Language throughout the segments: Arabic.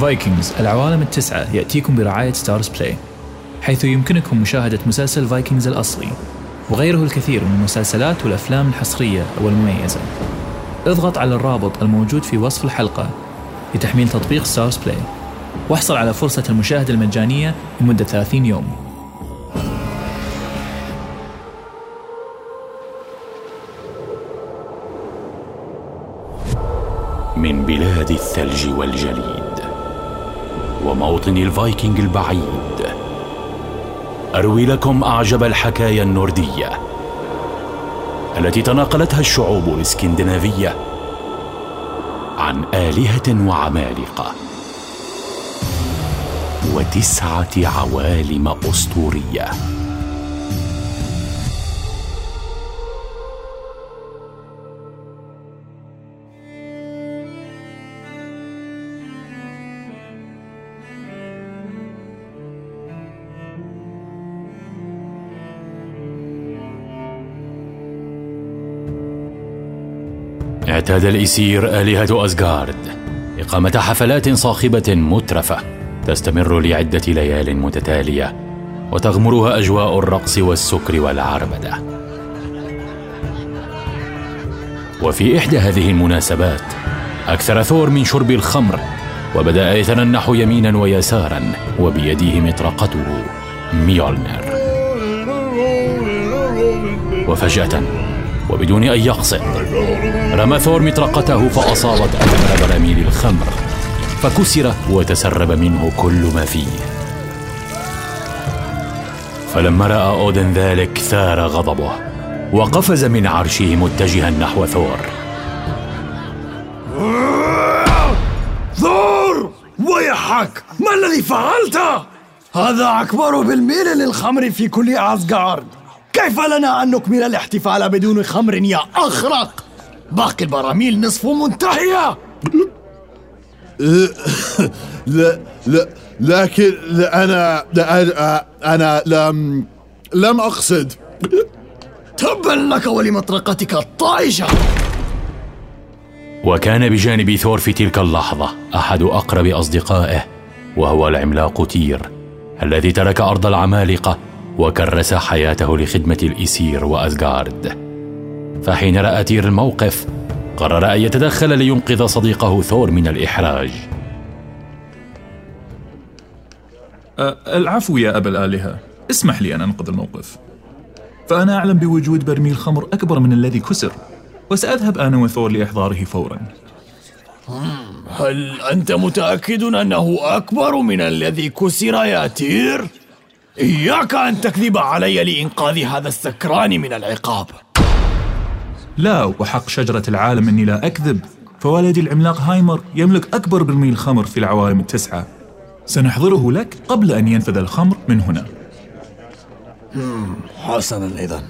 فايكنجز العوالم التسعة يأتيكم برعاية ستارز بلاي حيث يمكنكم مشاهدة مسلسل فايكنجز الأصلي وغيره الكثير من المسلسلات والأفلام الحصرية والمميزة. اضغط على الرابط الموجود في وصف الحلقة لتحميل تطبيق ستارز بلاي واحصل على فرصة المشاهدة المجانية لمدة 30 يوم. من بلاد الثلج والجليد وموطن الفايكنج البعيد. أروي لكم أعجب الحكايا النورديه التي تناقلتها الشعوب الإسكندنافية عن آلهة وعمالقة. وتسعة عوالم أسطورية. اعتاد الإسير آلهة أزغارد إقامة حفلات صاخبة مترفة تستمر لعدة ليال متتالية وتغمرها أجواء الرقص والسكر والعربدة. وفي إحدى هذه المناسبات أكثر ثور من شرب الخمر وبدأ يتننح يمينا ويسارا وبيده مطرقته ميولنر. وفجأة وبدون أن يقصد. رمى ثور مطرقته فأصابت أكبر براميل الخمر فكسر وتسرب منه كل ما فيه. فلما رأى أودن ذلك ثار غضبه وقفز من عرشه متجها نحو ثور. ثور! ويحك! ما الذي فعلت؟ هذا أكبر بالميل للخمر في كل أسغارد كيف لنا أن نكمل الاحتفال بدون خمر يا أخرق؟ باقي البراميل نصف منتهية. لا لا لكن لا أنا لا أنا لم لم أقصد. تبا لك ولمطرقتك الطائشة. وكان بجانب ثور في تلك اللحظة أحد أقرب أصدقائه وهو العملاق تير الذي ترك أرض العمالقة وكرس حياته لخدمة الإسير وأزغارد. فحين رأى تير الموقف قرر أن يتدخل لينقذ صديقه ثور من الإحراج. أه العفو يا أبا الآلهة. اسمح لي أن أنقذ الموقف. فأنا أعلم بوجود برميل خمر أكبر من الذي كسر. وسأذهب أنا وثور لإحضاره فورا. هل أنت متأكد أنه أكبر من الذي كسر يا تير؟ إياك أن تكذب علي لإنقاذ هذا السكران من العقاب. لا وحق شجرة العالم إني لا أكذب. فوالدي العملاق هايمر يملك أكبر برميل خمر في العوالم التسعة. سنحضره لك قبل أن ينفذ الخمر من هنا. حسنا إذا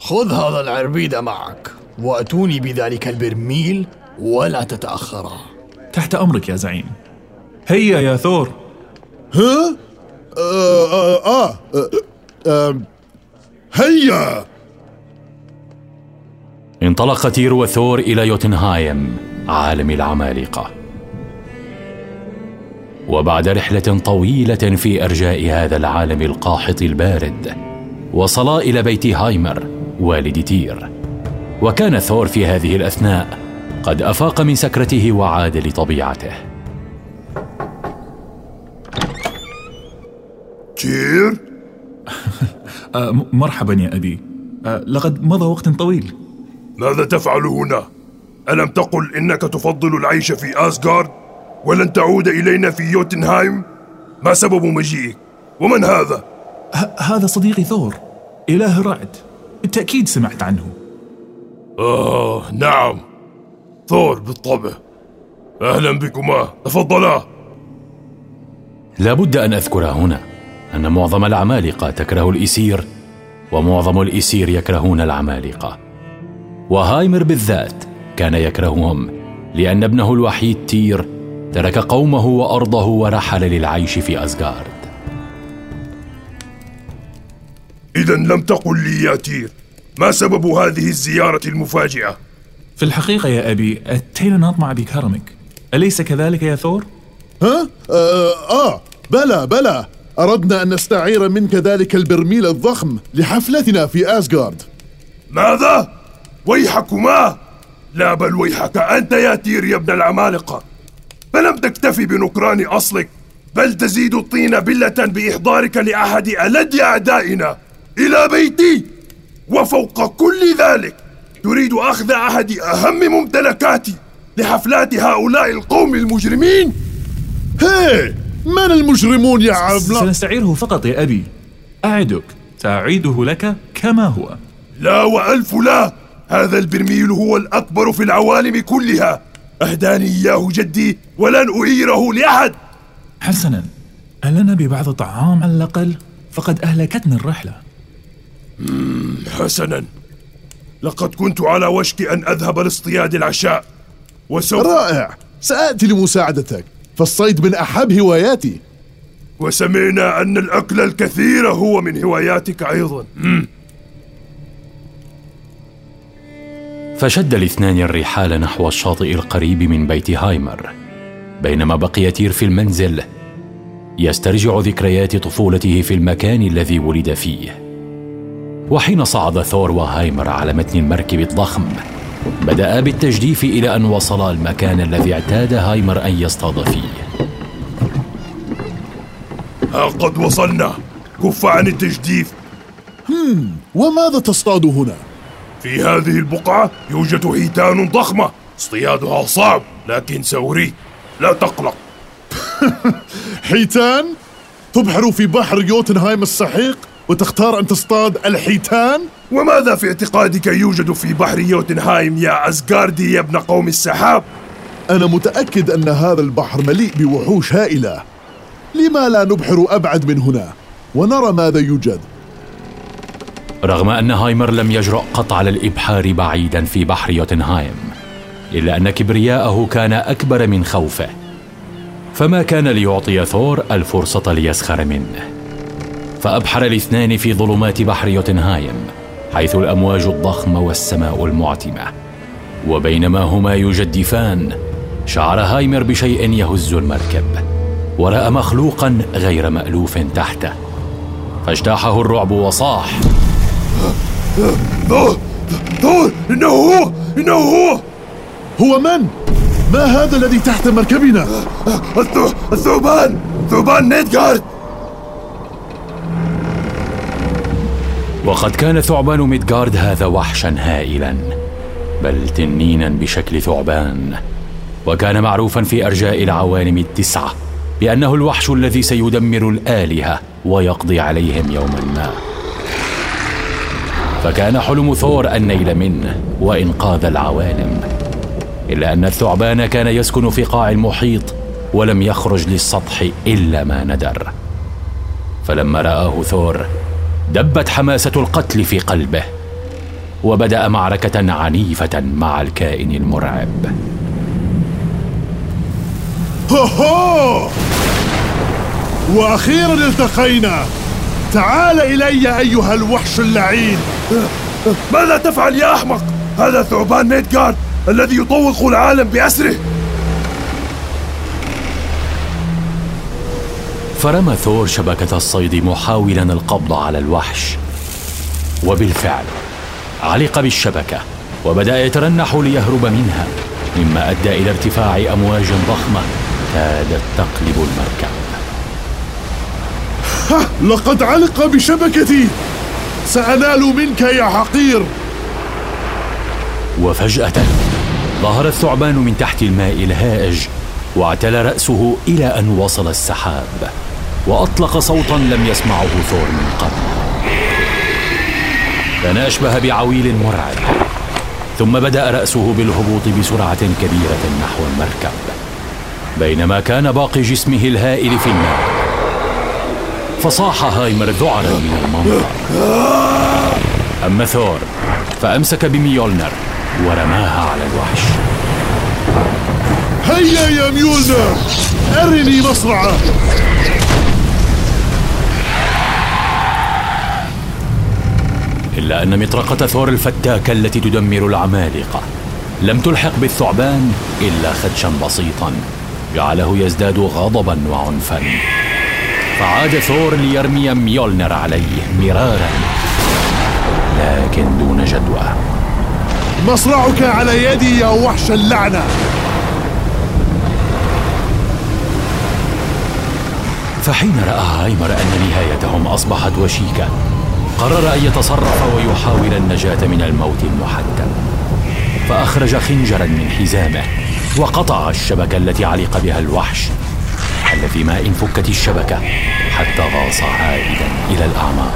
خذ هذا العربيد معك وأتوني بذلك البرميل ولا تتأخرا. تحت أمرك يا زعيم. هيا يا ثور. ها؟ آه آه, هيا! انطلق تير وثور إلى يوتنهايم عالم العمالقة. وبعد رحلة طويلة في أرجاء هذا العالم القاحط البارد وصلا إلى بيت هايمر والد تير. وكان ثور في هذه الأثناء قد أفاق من سكرته وعاد لطبيعته. تير؟ آه مرحبا يا أبي آه لقد مضى وقت طويل ماذا تفعل هنا؟ ألم تقل إنك تفضل العيش في آسغارد ولن تعود إلينا في يوتنهايم؟ ما سبب مجيئك؟ ومن هذا؟ هذا صديقي ثور إله الرعد بالتأكيد سمعت عنه آه نعم ثور بالطبع أهلا بكما تفضلا لابد أن أذكر هنا أن معظم العمالقة تكره الإسير ومعظم الإسير يكرهون العمالقة وهايمر بالذات كان يكرههم لأن ابنه الوحيد تير ترك قومه وأرضه ورحل للعيش في أسغارد إذا لم تقل لي يا تير ما سبب هذه الزيارة المفاجئة؟ في الحقيقة يا أبي أتينا نطمع بكرمك أليس كذلك يا ثور؟ ها؟ آه, آه بلى بلى أردنا أن نستعير منك ذلك البرميل الضخم لحفلتنا في أسغارد. ماذا؟ ويحكما؟ لا بل ويحك أنت يا تير يا ابن العمالقة. فلم تكتفي بنكران أصلك بل تزيد الطين بلة بإحضارك لأحد ألد أعدائنا. إلى بيتي! وفوق كل ذلك تريد أخذ أحد أهم ممتلكاتي لحفلات هؤلاء القوم المجرمين؟ هي! من المجرمون يا عملاق سنستعيره فقط يا أبي. أعدك. سأعيده لك كما هو. لا وألف لا. هذا البرميل هو الأكبر في العوالم كلها. أهداني إياه جدي ولن أعيره لأحد. حسنا. ألنا ببعض الطعام على الأقل؟ فقد أهلكتني الرحلة. حسنا. لقد كنت على وشك أن أذهب لاصطياد العشاء. وسوف رائع. سآتي لمساعدتك. فالصيد من أحب هواياتي. وسمعنا أن الأكل الكثير هو من هواياتك أيضا. فشد الاثنان الرحال نحو الشاطئ القريب من بيت هايمر بينما بقي تير في المنزل يسترجع ذكريات طفولته في المكان الذي ولد فيه. وحين صعد ثور وهايمر على متن المركب الضخم بدأ بالتجديف إلى أن وصلا المكان الذي اعتاد هايمر أن يصطاد فيه. ها قد وصلنا. كف عن التجديف. وماذا تصطاد هنا؟ في هذه البقعة يوجد حيتان ضخمة. اصطيادها صعب لكن سأريك لا تقلق. حيتان؟ تبحر في بحر يوتنهايم السحيق؟ وتختار أن تصطاد الحيتان؟ وماذا في اعتقادك يوجد في بحر يوتنهايم يا أسغاردي يا ابن قوم السحاب؟ أنا متأكد أن هذا البحر مليء بوحوش هائلة لما لا نبحر أبعد من هنا ونرى ماذا يوجد رغم أن هايمر لم يجرؤ قط على الإبحار بعيدا في بحر يوتنهايم إلا أن كبرياءه كان أكبر من خوفه فما كان ليعطي ثور الفرصة ليسخر منه فأبحر الاثنان في ظلمات بحر يوتنهايم حيث الأمواج الضخمة والسماء المعتمة. وبينما هما يجدفان شعر هايمر بشيء يهز المركب ورأى مخلوقا غير مألوف تحته. فاجتاحه الرعب وصاح. ثور إنه هو! إنه هو! هو من؟ ما هذا الذي تحت مركبنا؟ الث- الثعبان ثعبان نيدغارد! وقد كان ثعبان ميدغارد هذا وحشا هائلا بل تنينا بشكل ثعبان. وكان معروفا في أرجاء العوالم التسعة بأنه الوحش الذي سيدمر الآلهة ويقضي عليهم يوما ما. فكان حلم ثور النيل منه وإنقاذ العوالم إلا أن الثعبان كان يسكن في قاع المحيط ولم يخرج للسطح إلا ما ندر. فلما رآه ثور دبت حماسة القتل في قلبه وبدأ معركة عنيفة مع الكائن المرعب. هو وأخيرا التقينا. تعال إلي أيها الوحش اللعين. ماذا تفعل يا أحمق؟ هذا ثعبان نيدغارد الذي يطوق العالم بأسره. فرمى ثور شبكة الصيد محاولا القبض على الوحش. وبالفعل علق بالشبكة وبدأ يترنح ليهرب منها مما أدى إلى ارتفاع أمواج ضخمة كادت تقلب المركب. لقد علق بشبكتي! سأنال منك يا حقير! وفجأة ظهر الثعبان من تحت الماء الهائج واعتلى رأسه إلى أن وصل السحاب. وأطلق صوتا لم يسمعه ثور من قبل. كان أشبه بعويل مرعب. ثم بدأ رأسه بالهبوط بسرعة كبيرة نحو المركب بينما كان باقي جسمه الهائل في الماء فصاح هايمر ذعرا من المنظر. أما ثور فأمسك بميولنر ورماها على الوحش. هيا يا ميولنر أرني مصرعه. إلا أن مطرقة ثور الفتاكة التي تدمر العمالقة. لم تلحق بالثعبان إلا خدشا بسيطا جعله يزداد غضبا وعنفا. فعاد ثور ليرمي ميولنر عليه مرارا لكن دون جدوى. مصرعك على يدي يا وحش اللعنة. فحين رأى هايمر أن نهايتهم أصبحت وشيكة قرر أن يتصرف ويحاول النجاة من الموت المحتم فأخرج خنجرا من حزامه وقطع الشبكة التي علق بها الوحش حل في ماء فكت الشبكة حتى غاص عائدا إلى الأعماق.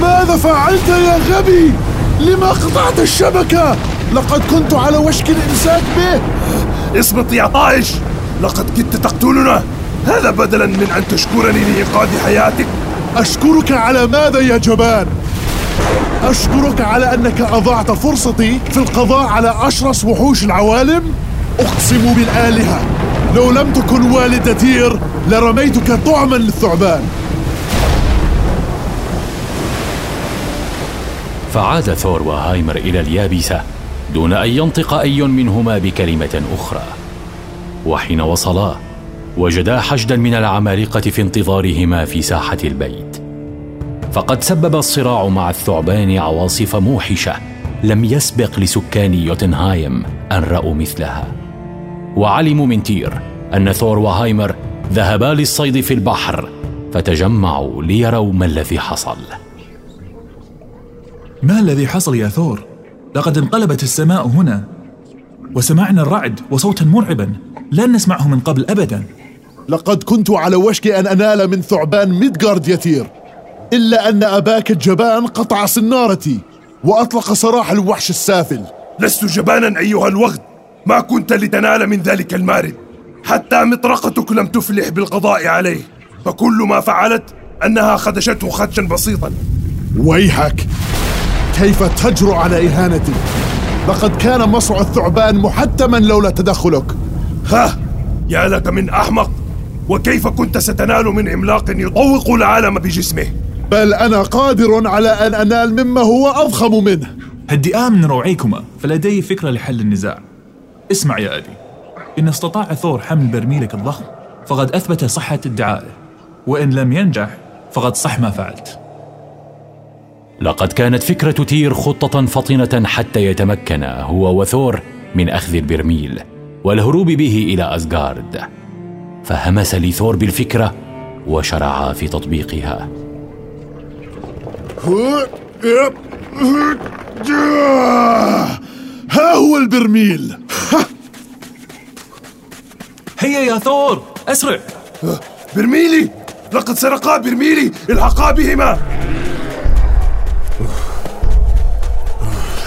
ماذا فعلت يا غبي؟ لما قطعت الشبكة؟ لقد كنت على وشك الإمساك به. اصمت يا طائش لقد كدت تقتلنا. هذا بدلا من أن تشكرني لإنقاذ حياتك. أشكرك على ماذا يا جبان؟ أشكرك على أنك أضعت فرصتي في القضاء على أشرس وحوش العوالم؟ أقسم بالآلهة لو لم تكن والدة تير لرميتك طعما للثعبان. فعاد ثور وهايمر إلى اليابسة دون أن ينطق أي منهما بكلمة أخرى. وحين وصلا وجدا حشدا من العمالقة في انتظارهما في ساحة البيت. فقد سبب الصراع مع الثعبان عواصف موحشة لم يسبق لسكان يوتنهايم أن رأوا مثلها. وعلموا من تير أن ثور وهايمر ذهبا للصيد في البحر فتجمعوا ليروا ما الذي حصل. ما الذي حصل يا ثور؟ لقد انقلبت السماء هنا. وسمعنا الرعد وصوتا مرعبا لن نسمعه من قبل أبدا. لقد كنت على وشك أن أنال من ثعبان ميدغارد يتير إلا أن أباك الجبان قطع سنارتي وأطلق سراح الوحش السافل. لست جبانا أيها الوغد ما كنت لتنال من ذلك المارد. حتى مطرقتك لم تفلح بالقضاء عليه فكل ما فعلت أنها خدشته خدشا بسيطا. ويحك كيف تجرؤ على إهانتي؟ لقد كان مصرع الثعبان محتما لولا تدخلك. ها يا لك من أحمق. وكيف كنت ستنال من عملاق يطوق العالم بجسمه؟ بل أنا قادر على أن أنال مما هو أضخم منه. هدئا من روعيكما فلدي فكرة لحل النزاع. اسمع يا أبي إن استطاع ثور حمل برميلك الضخم فقد أثبت صحة ادعائه. وإن لم ينجح فقد صح ما فعلت. لقد كانت فكرة تير خطة فطنة حتى يتمكن هو وثور من أخذ البرميل والهروب به إلى أسغارد فهمس لثور بالفكرة وشرعا في تطبيقها. ها هو البرميل. هيا يا ثور أسرع. برميلي لقد سرقا برميلي الحقا بهما.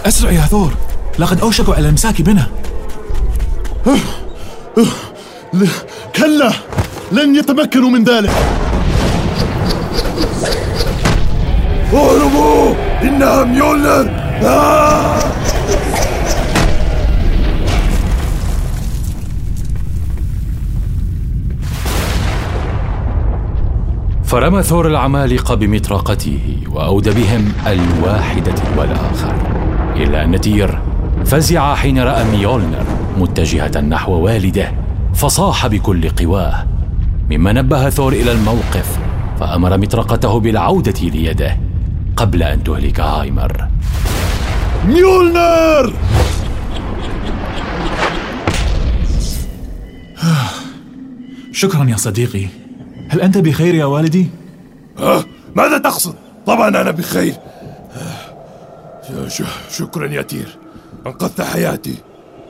أسرع يا ثور لقد أوشكوا على الإمساك بنا. ل- كلا! لن يتمكنوا من ذلك! اهربوا إنها ميولنر آه! فرمى ثور العمالقة بمطرقته وأودى بهم الواحدة والآخر. إلا أن تير فزع حين رأى ميولنر متجهة نحو والده. فصاح بكل قواه. مما نبه ثور إلى الموقف فأمر مطرقته بالعودة ليده قبل أن تهلك هايمر. ميولنر! شكرا يا صديقي. هل أنت بخير يا والدي؟ ماذا تقصد؟ طبعا أنا بخير. شكرا يا تير. أنقذت حياتي.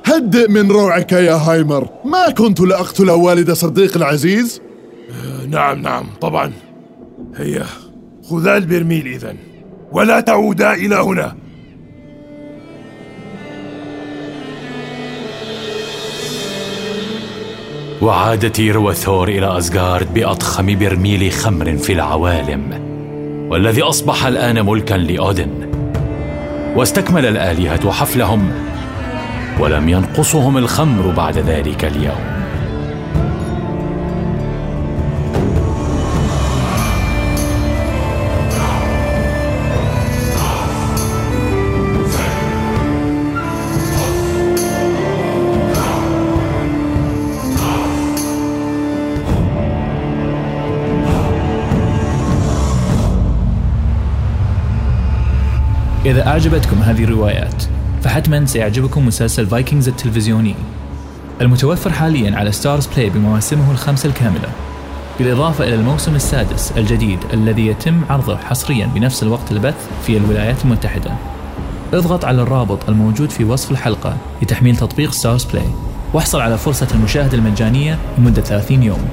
هدئ من روعك يا هايمر. ما كنت لأقتل والد صديق العزيز؟ آه، نعم نعم طبعا. هيا خذا البرميل إذا ولا تعودا إلى هنا. وعاد تير وثور إلى أسغارد بأضخم برميل خمر في العوالم والذي أصبح الآن ملكا لأودن. واستكمل الآلهة حفلهم ولم ينقصهم الخمر بعد ذلك اليوم. إذا أعجبتكم هذه الروايات فحتما سيعجبكم مسلسل فايكنجز التلفزيوني. المتوفر حاليا على ستارز بلاي بمواسمه الخمسة الكاملة. بالإضافة إلى الموسم السادس الجديد الذي يتم عرضه حصريا بنفس الوقت البث في الولايات المتحدة. اضغط على الرابط الموجود في وصف الحلقة لتحميل تطبيق ستارز بلاي واحصل على فرصة المشاهدة المجانية لمدة 30 يوم.